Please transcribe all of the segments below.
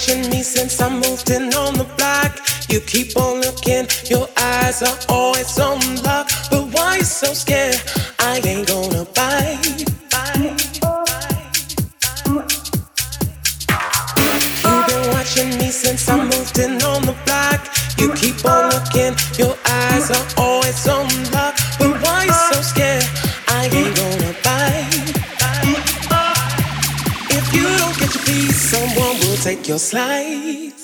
watching me since I moved in on the block. You keep on looking, your eyes are always on lock. But why you so scared? I ain't gonna bite. You've been watching me since I moved in on the block. You keep on looking, your eyes are always your slice.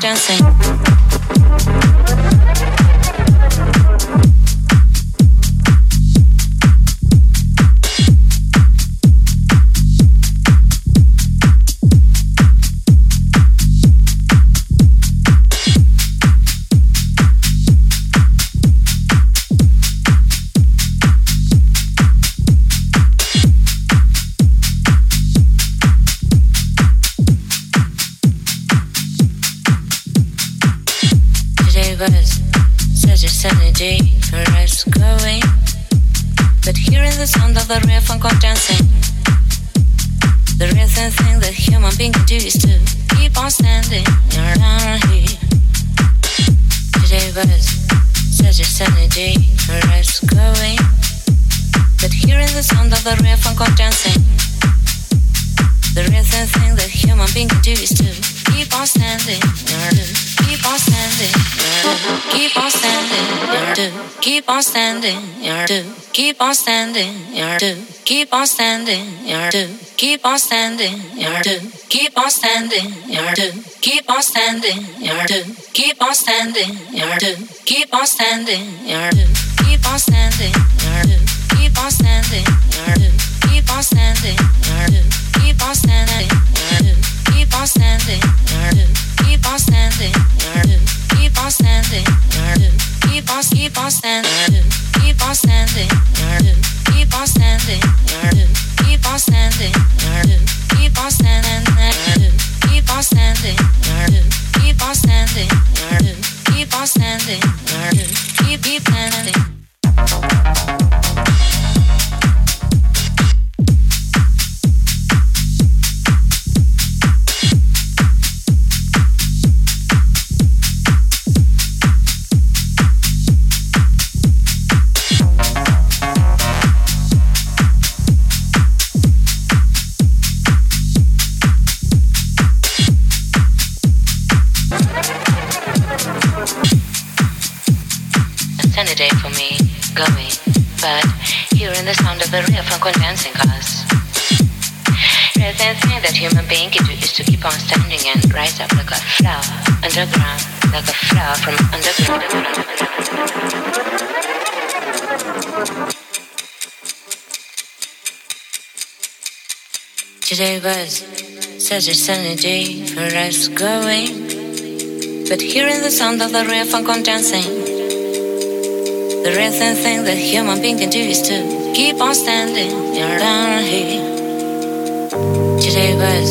dancing. On standing, you're do. Keep on standing, you're do. Keep on standing, you're do. Keep on standing, you're do. Keep on standing, you're do. Keep on standing, you're do. Keep on standing, you're do. Keep on standing, you're do keep keep standing keep keep standing going. But hearing the sound of the real funk when dancing cause Rather thing that human being can do is to keep on standing and rise up like a flower underground, like a flower from underground. Today was such a sunny day for us going, but hearing the sound of the real funk dancing the reason thing that human being can do is to keep on standing around here. Today was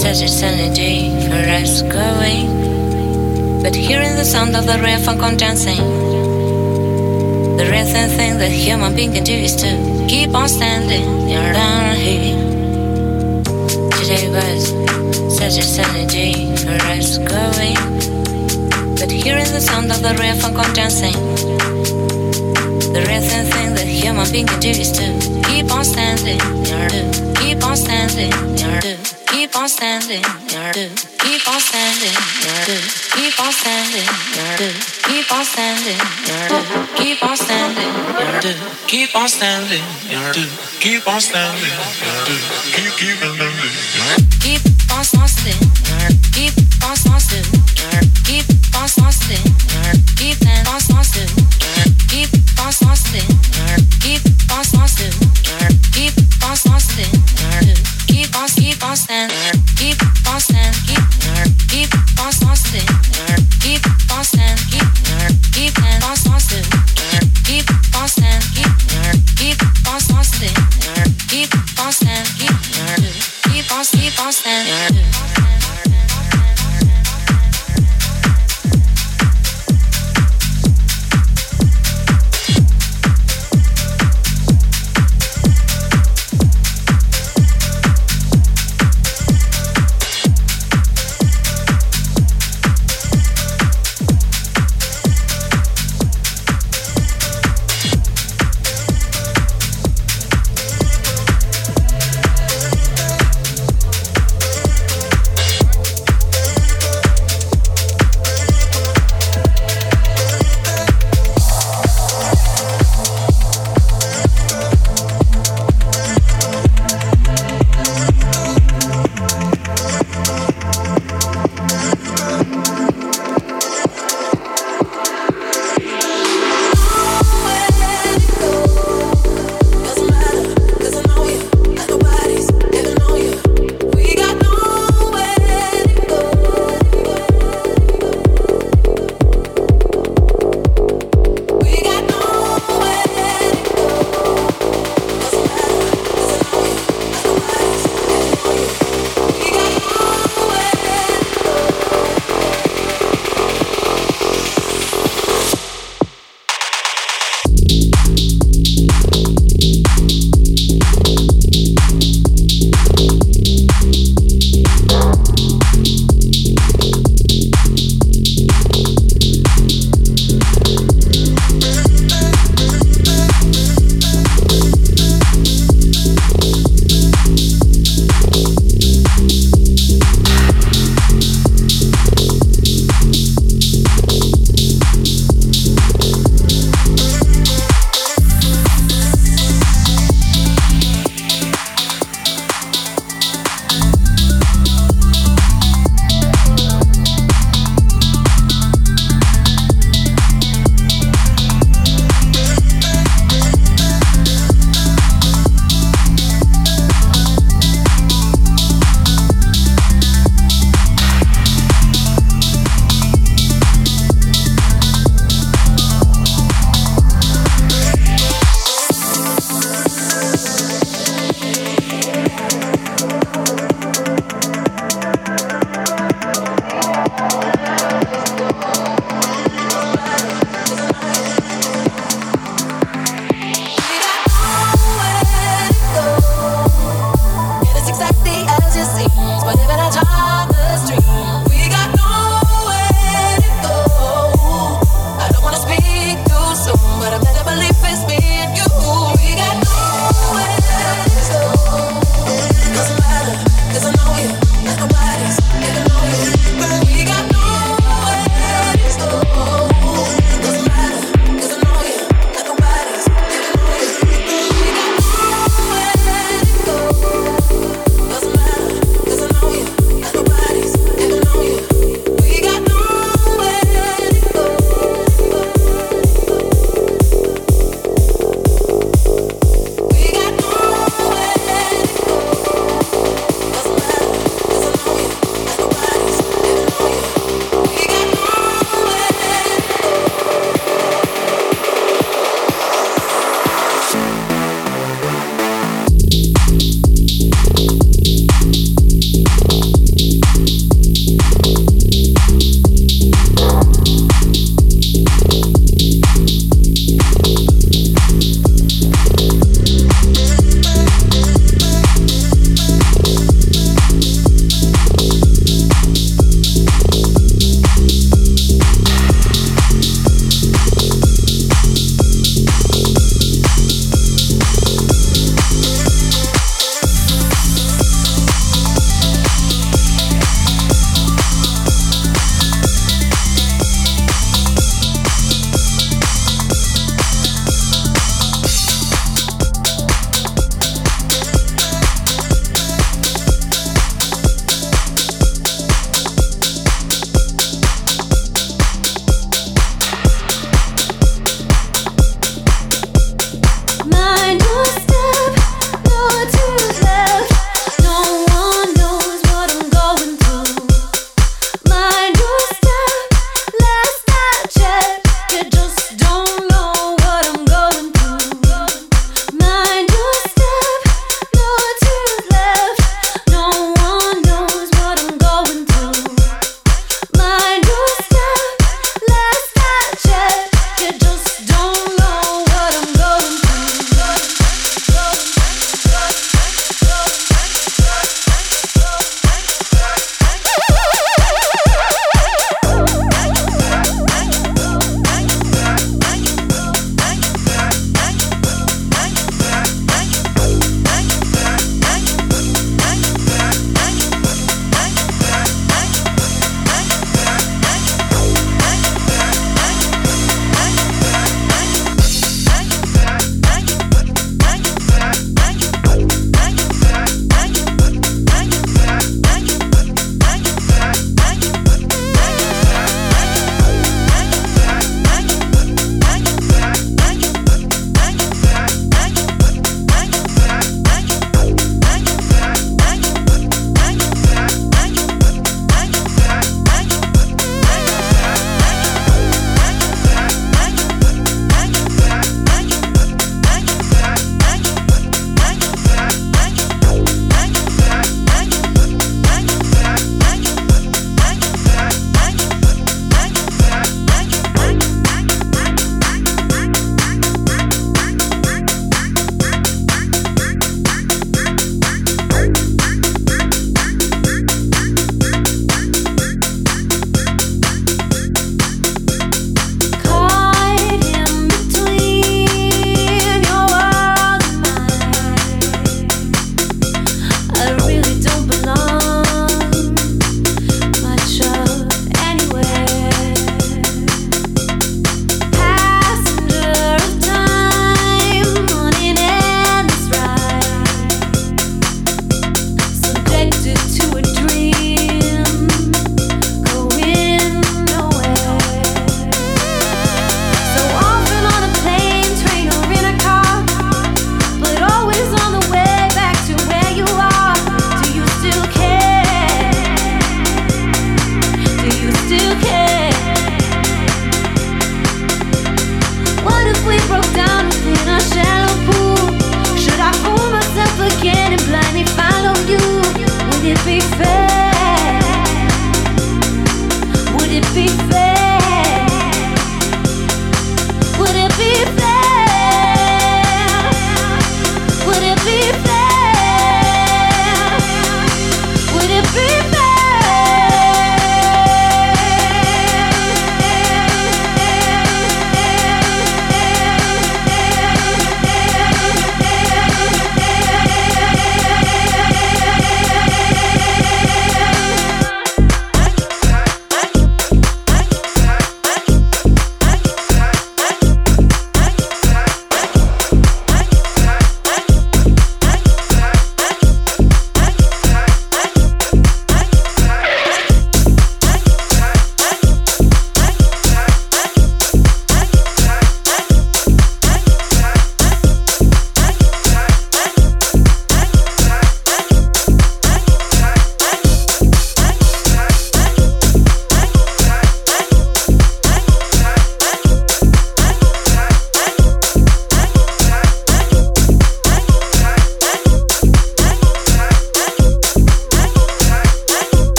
such a sunny day for us going, but hearing the sound of the real funk on dancing. The reason thing that human being can do is to keep on standing around here. Today was such a sunny day for us going, but hearing the sound of the on dancing. The reason thing that human being can do is to keep on standing, keep on standing, keep on standing, to keep on standing, to keep on standing, to keep on standing, to keep on standing, to keep on standing, to keep on standing, to keep keep on standing, keep on standing, or keep on standing, or keep on standing, or keep on standing,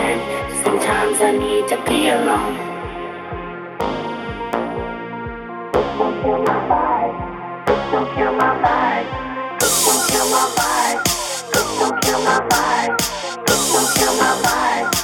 head. Sometimes I need to be alone. Don't kill my vibe. Don't kill my vibe. Don't kill my vibe. Don't kill my vibe. Don't kill my vibe.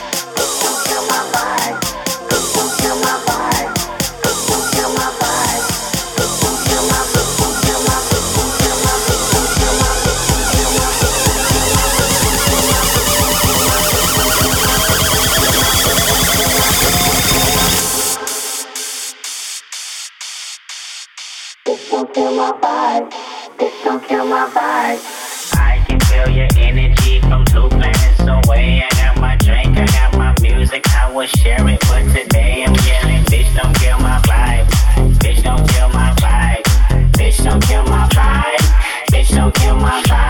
my vibe. I can feel your energy from two planets away. I got my drink, I got my music, I. But today I'm killing. bitch, don't kill my vibe. Bitch, don't kill my vibe. Bitch, don't kill my vibe. Bitch, don't kill my vibe.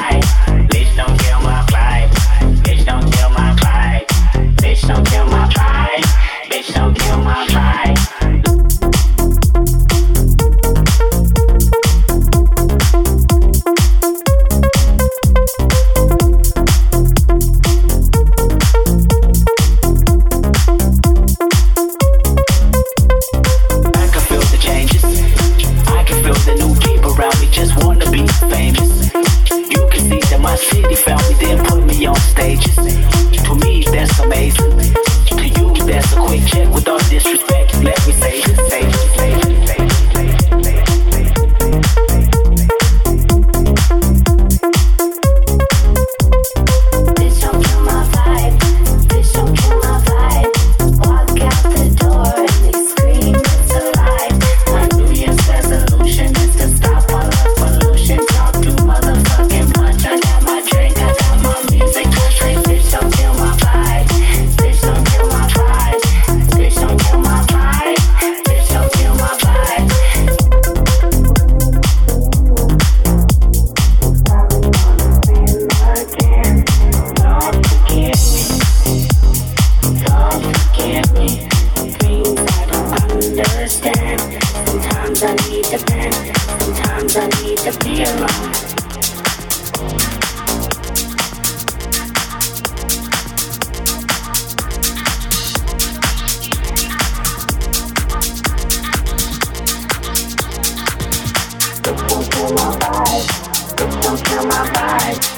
Don't kill my vibe. Don't kill my vibe.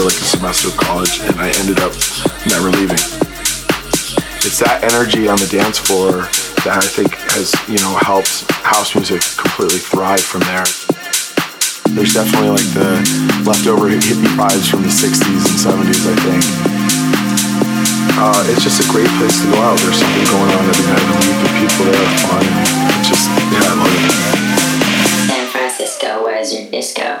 For like a semester of college, and I ended up never leaving. It's that energy on the dance floor that I think has, you know, helped house music completely thrive from there. There's definitely like the leftover hippie vibes from the 60s and 70s, I think. Uh, it's just a great place to go out. There's something going on every night of the week, and people there are fun. It's just, yeah, I love it. San Francisco, where's your disco?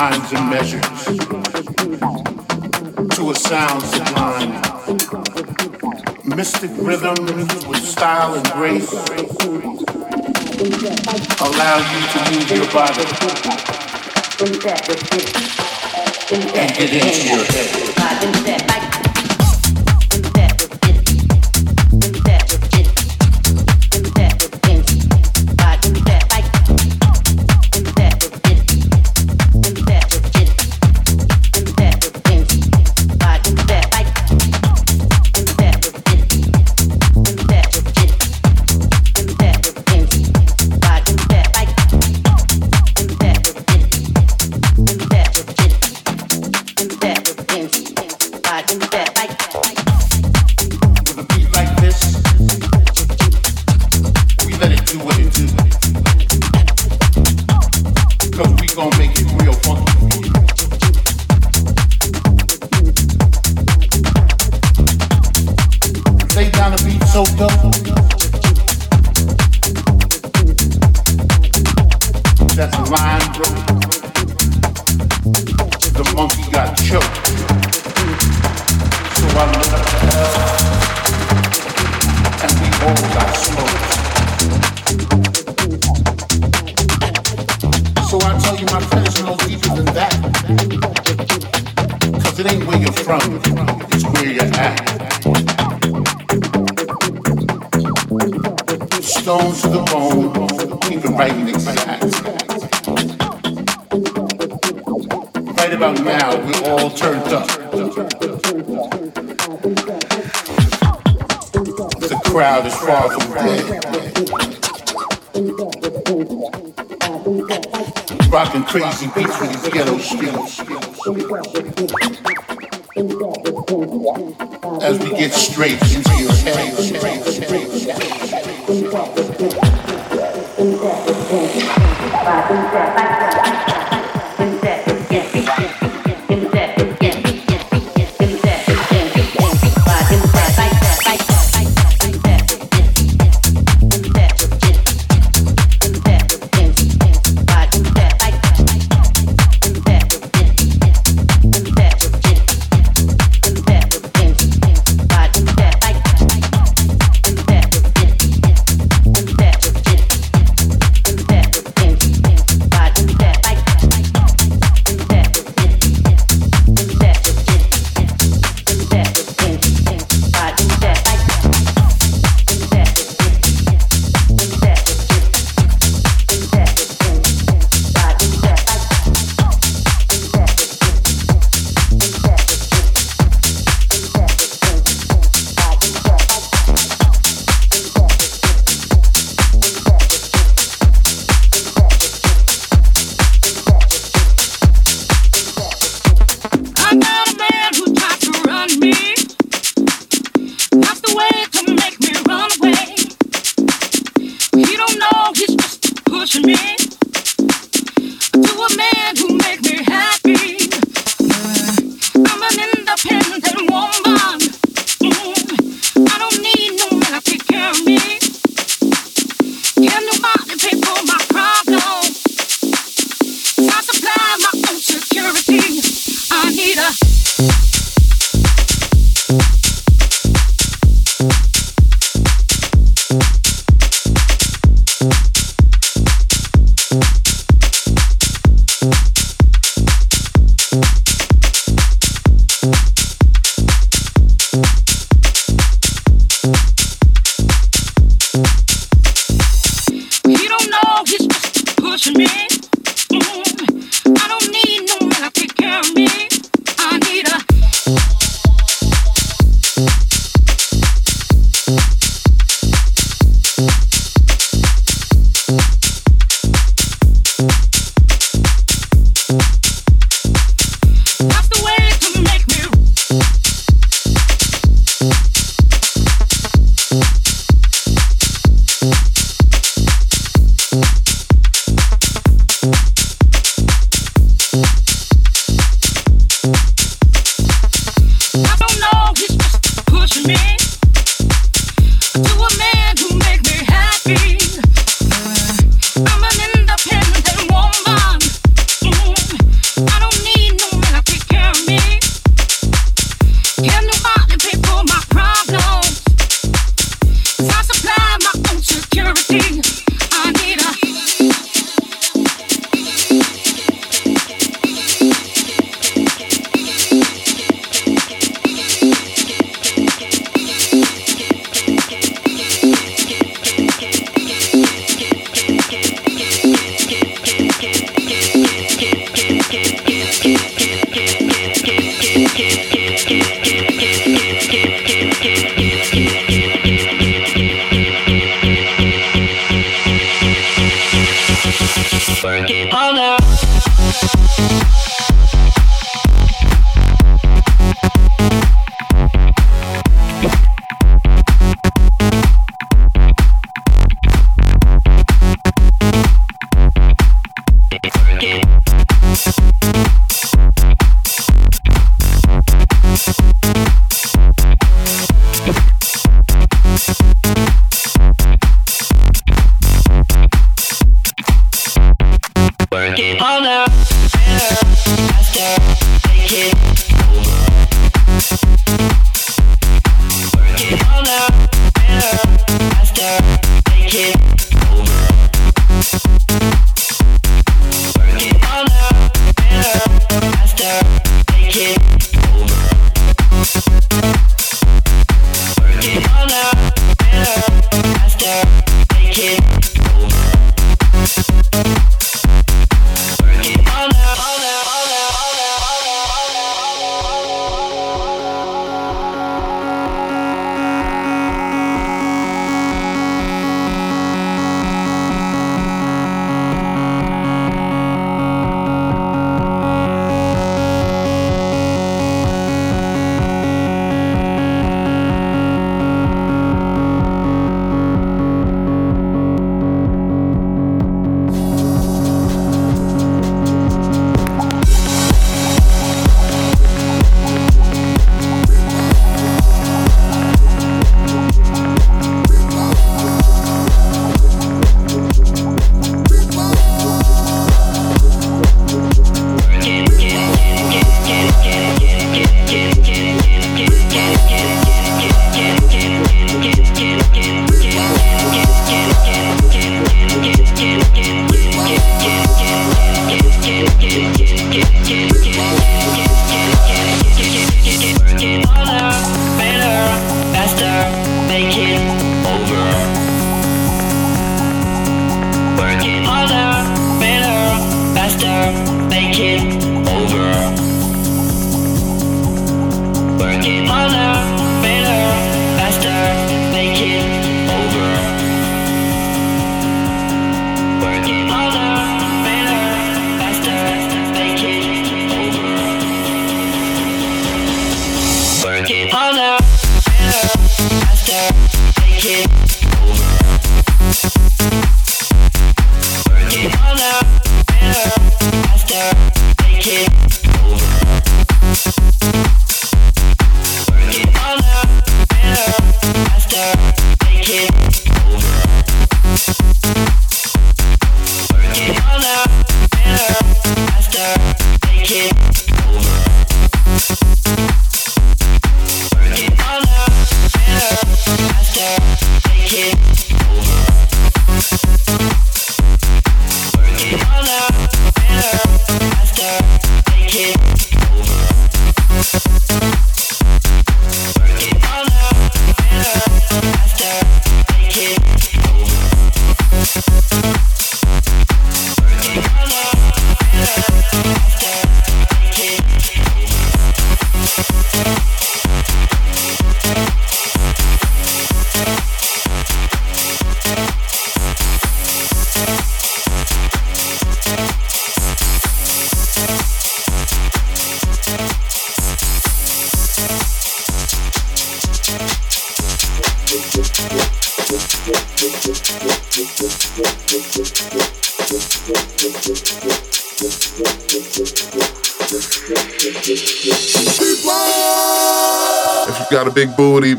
and measures to a sound sublime. Mystic rhythm with style and grace allow you to move your body and get into your head.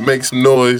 Make some noise.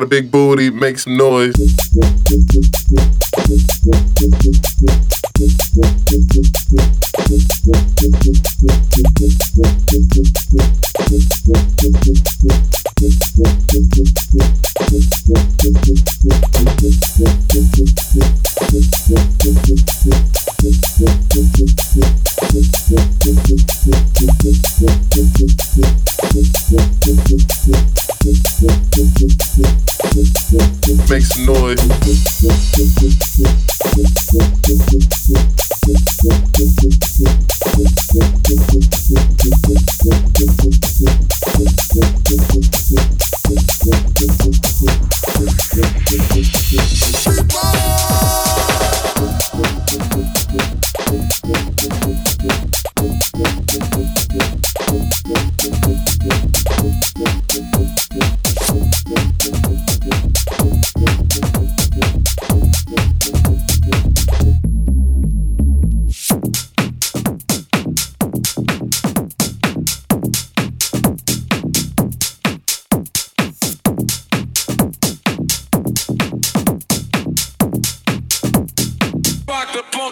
got a big booty, make some noise.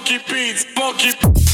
funky beats, funky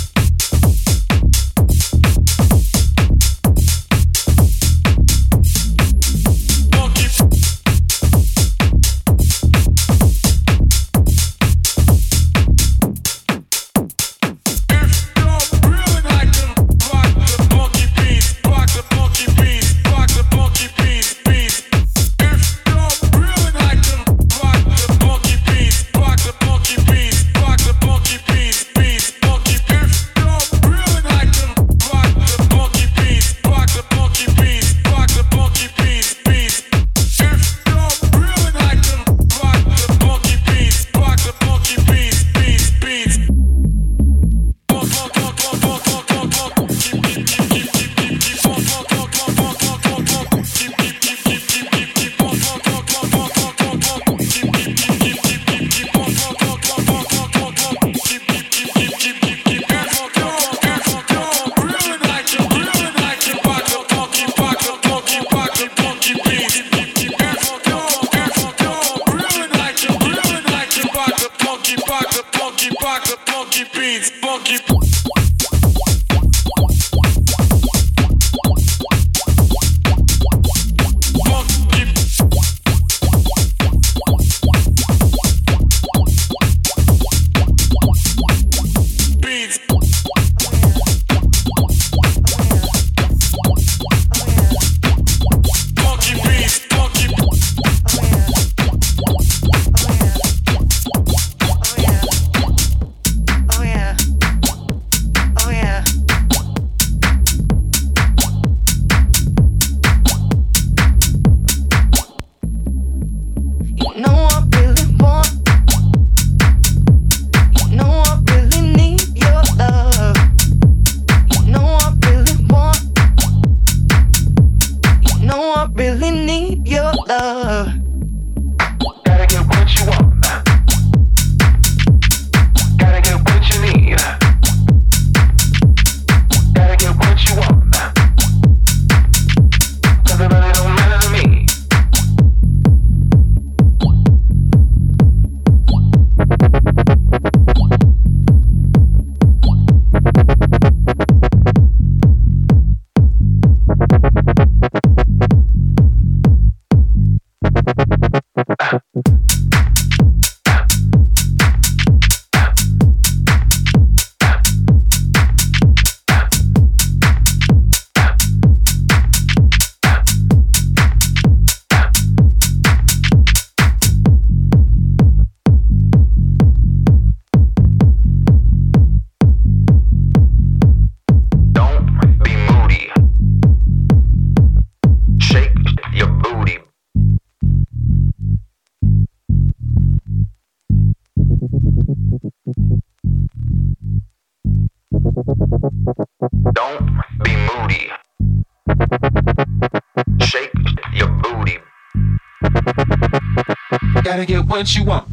what you want.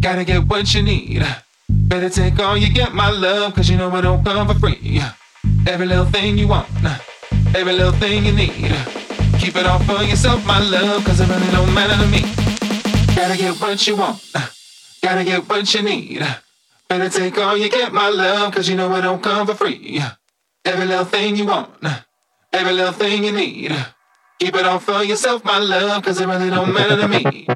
Gotta get what you need. Better take all you get, my love, cause you know it don't come for free. Every little thing you want, every little thing you need. Keep it all for yourself, my love, cause it really don't matter to me. Gotta get what you want, gotta get what you need. Better take all you get, my love, cause you know it don't come for free. Every little thing you want, every little thing you need. Keep it all for yourself, my love, cause it really don't matter to me.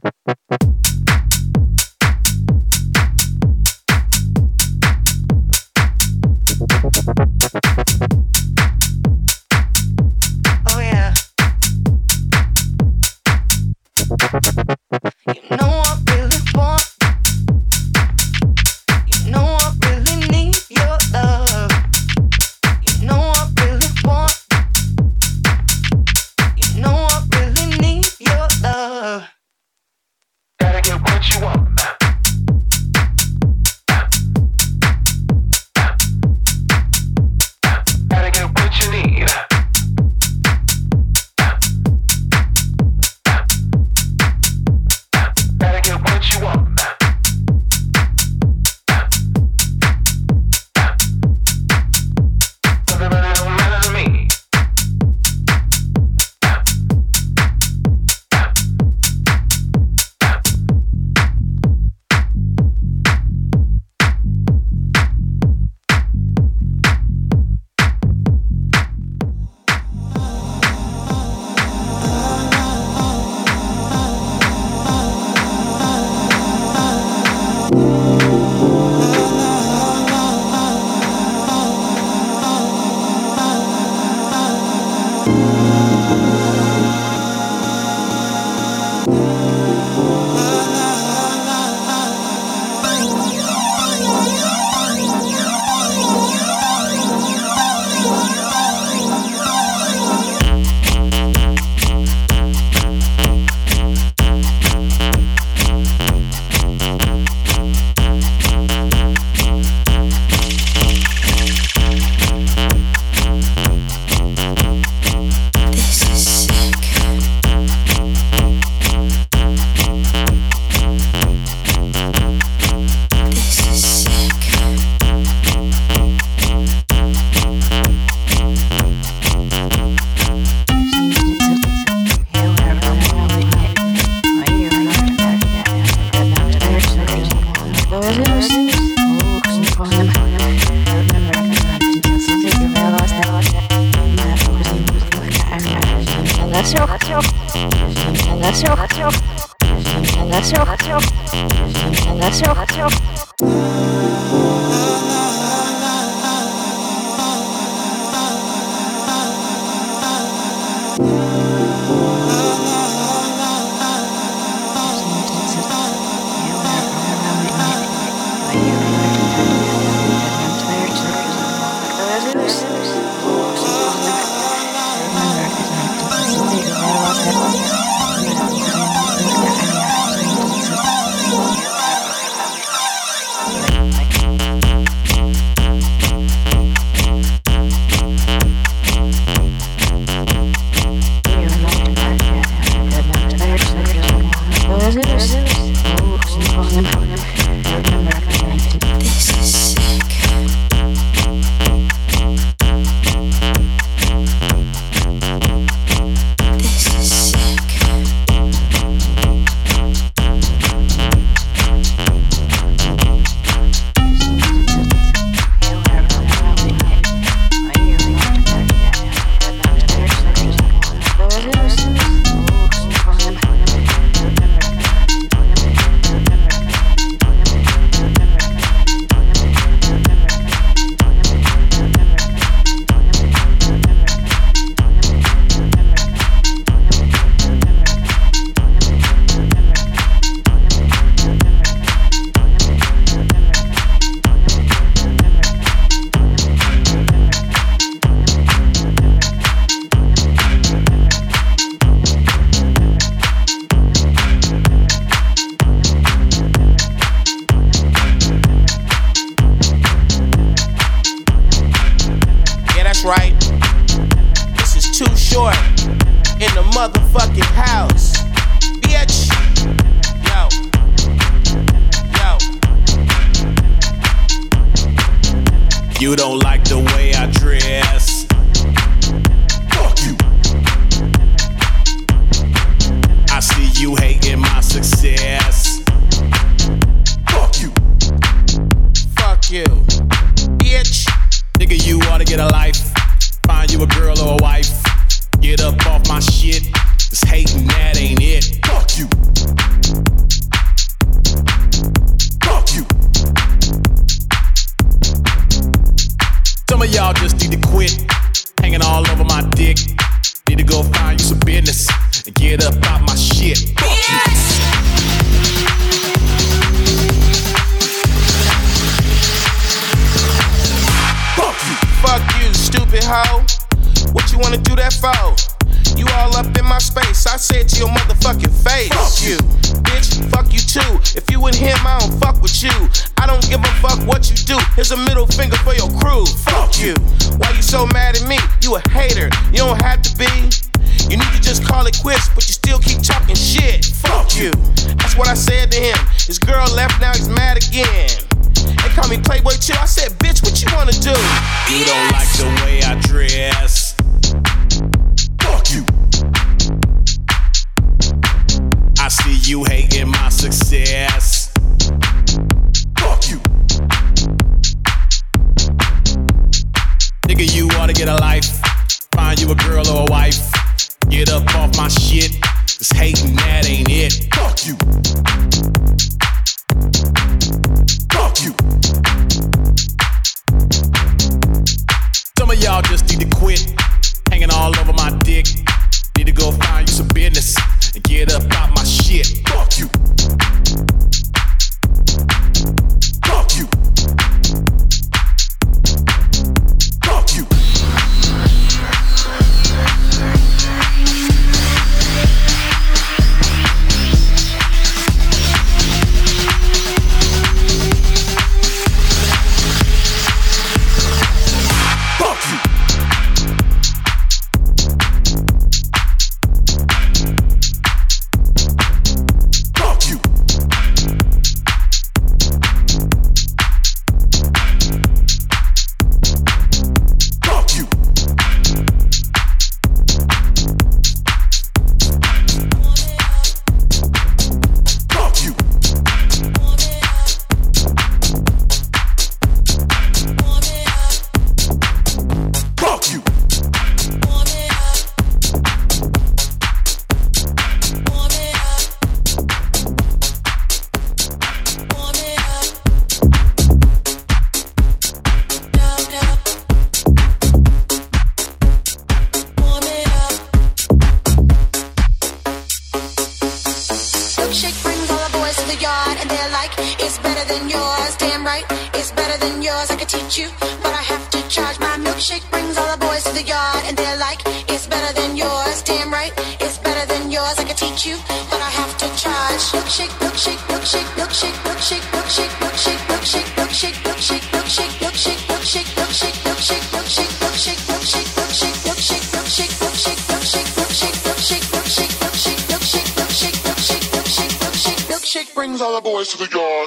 place the go.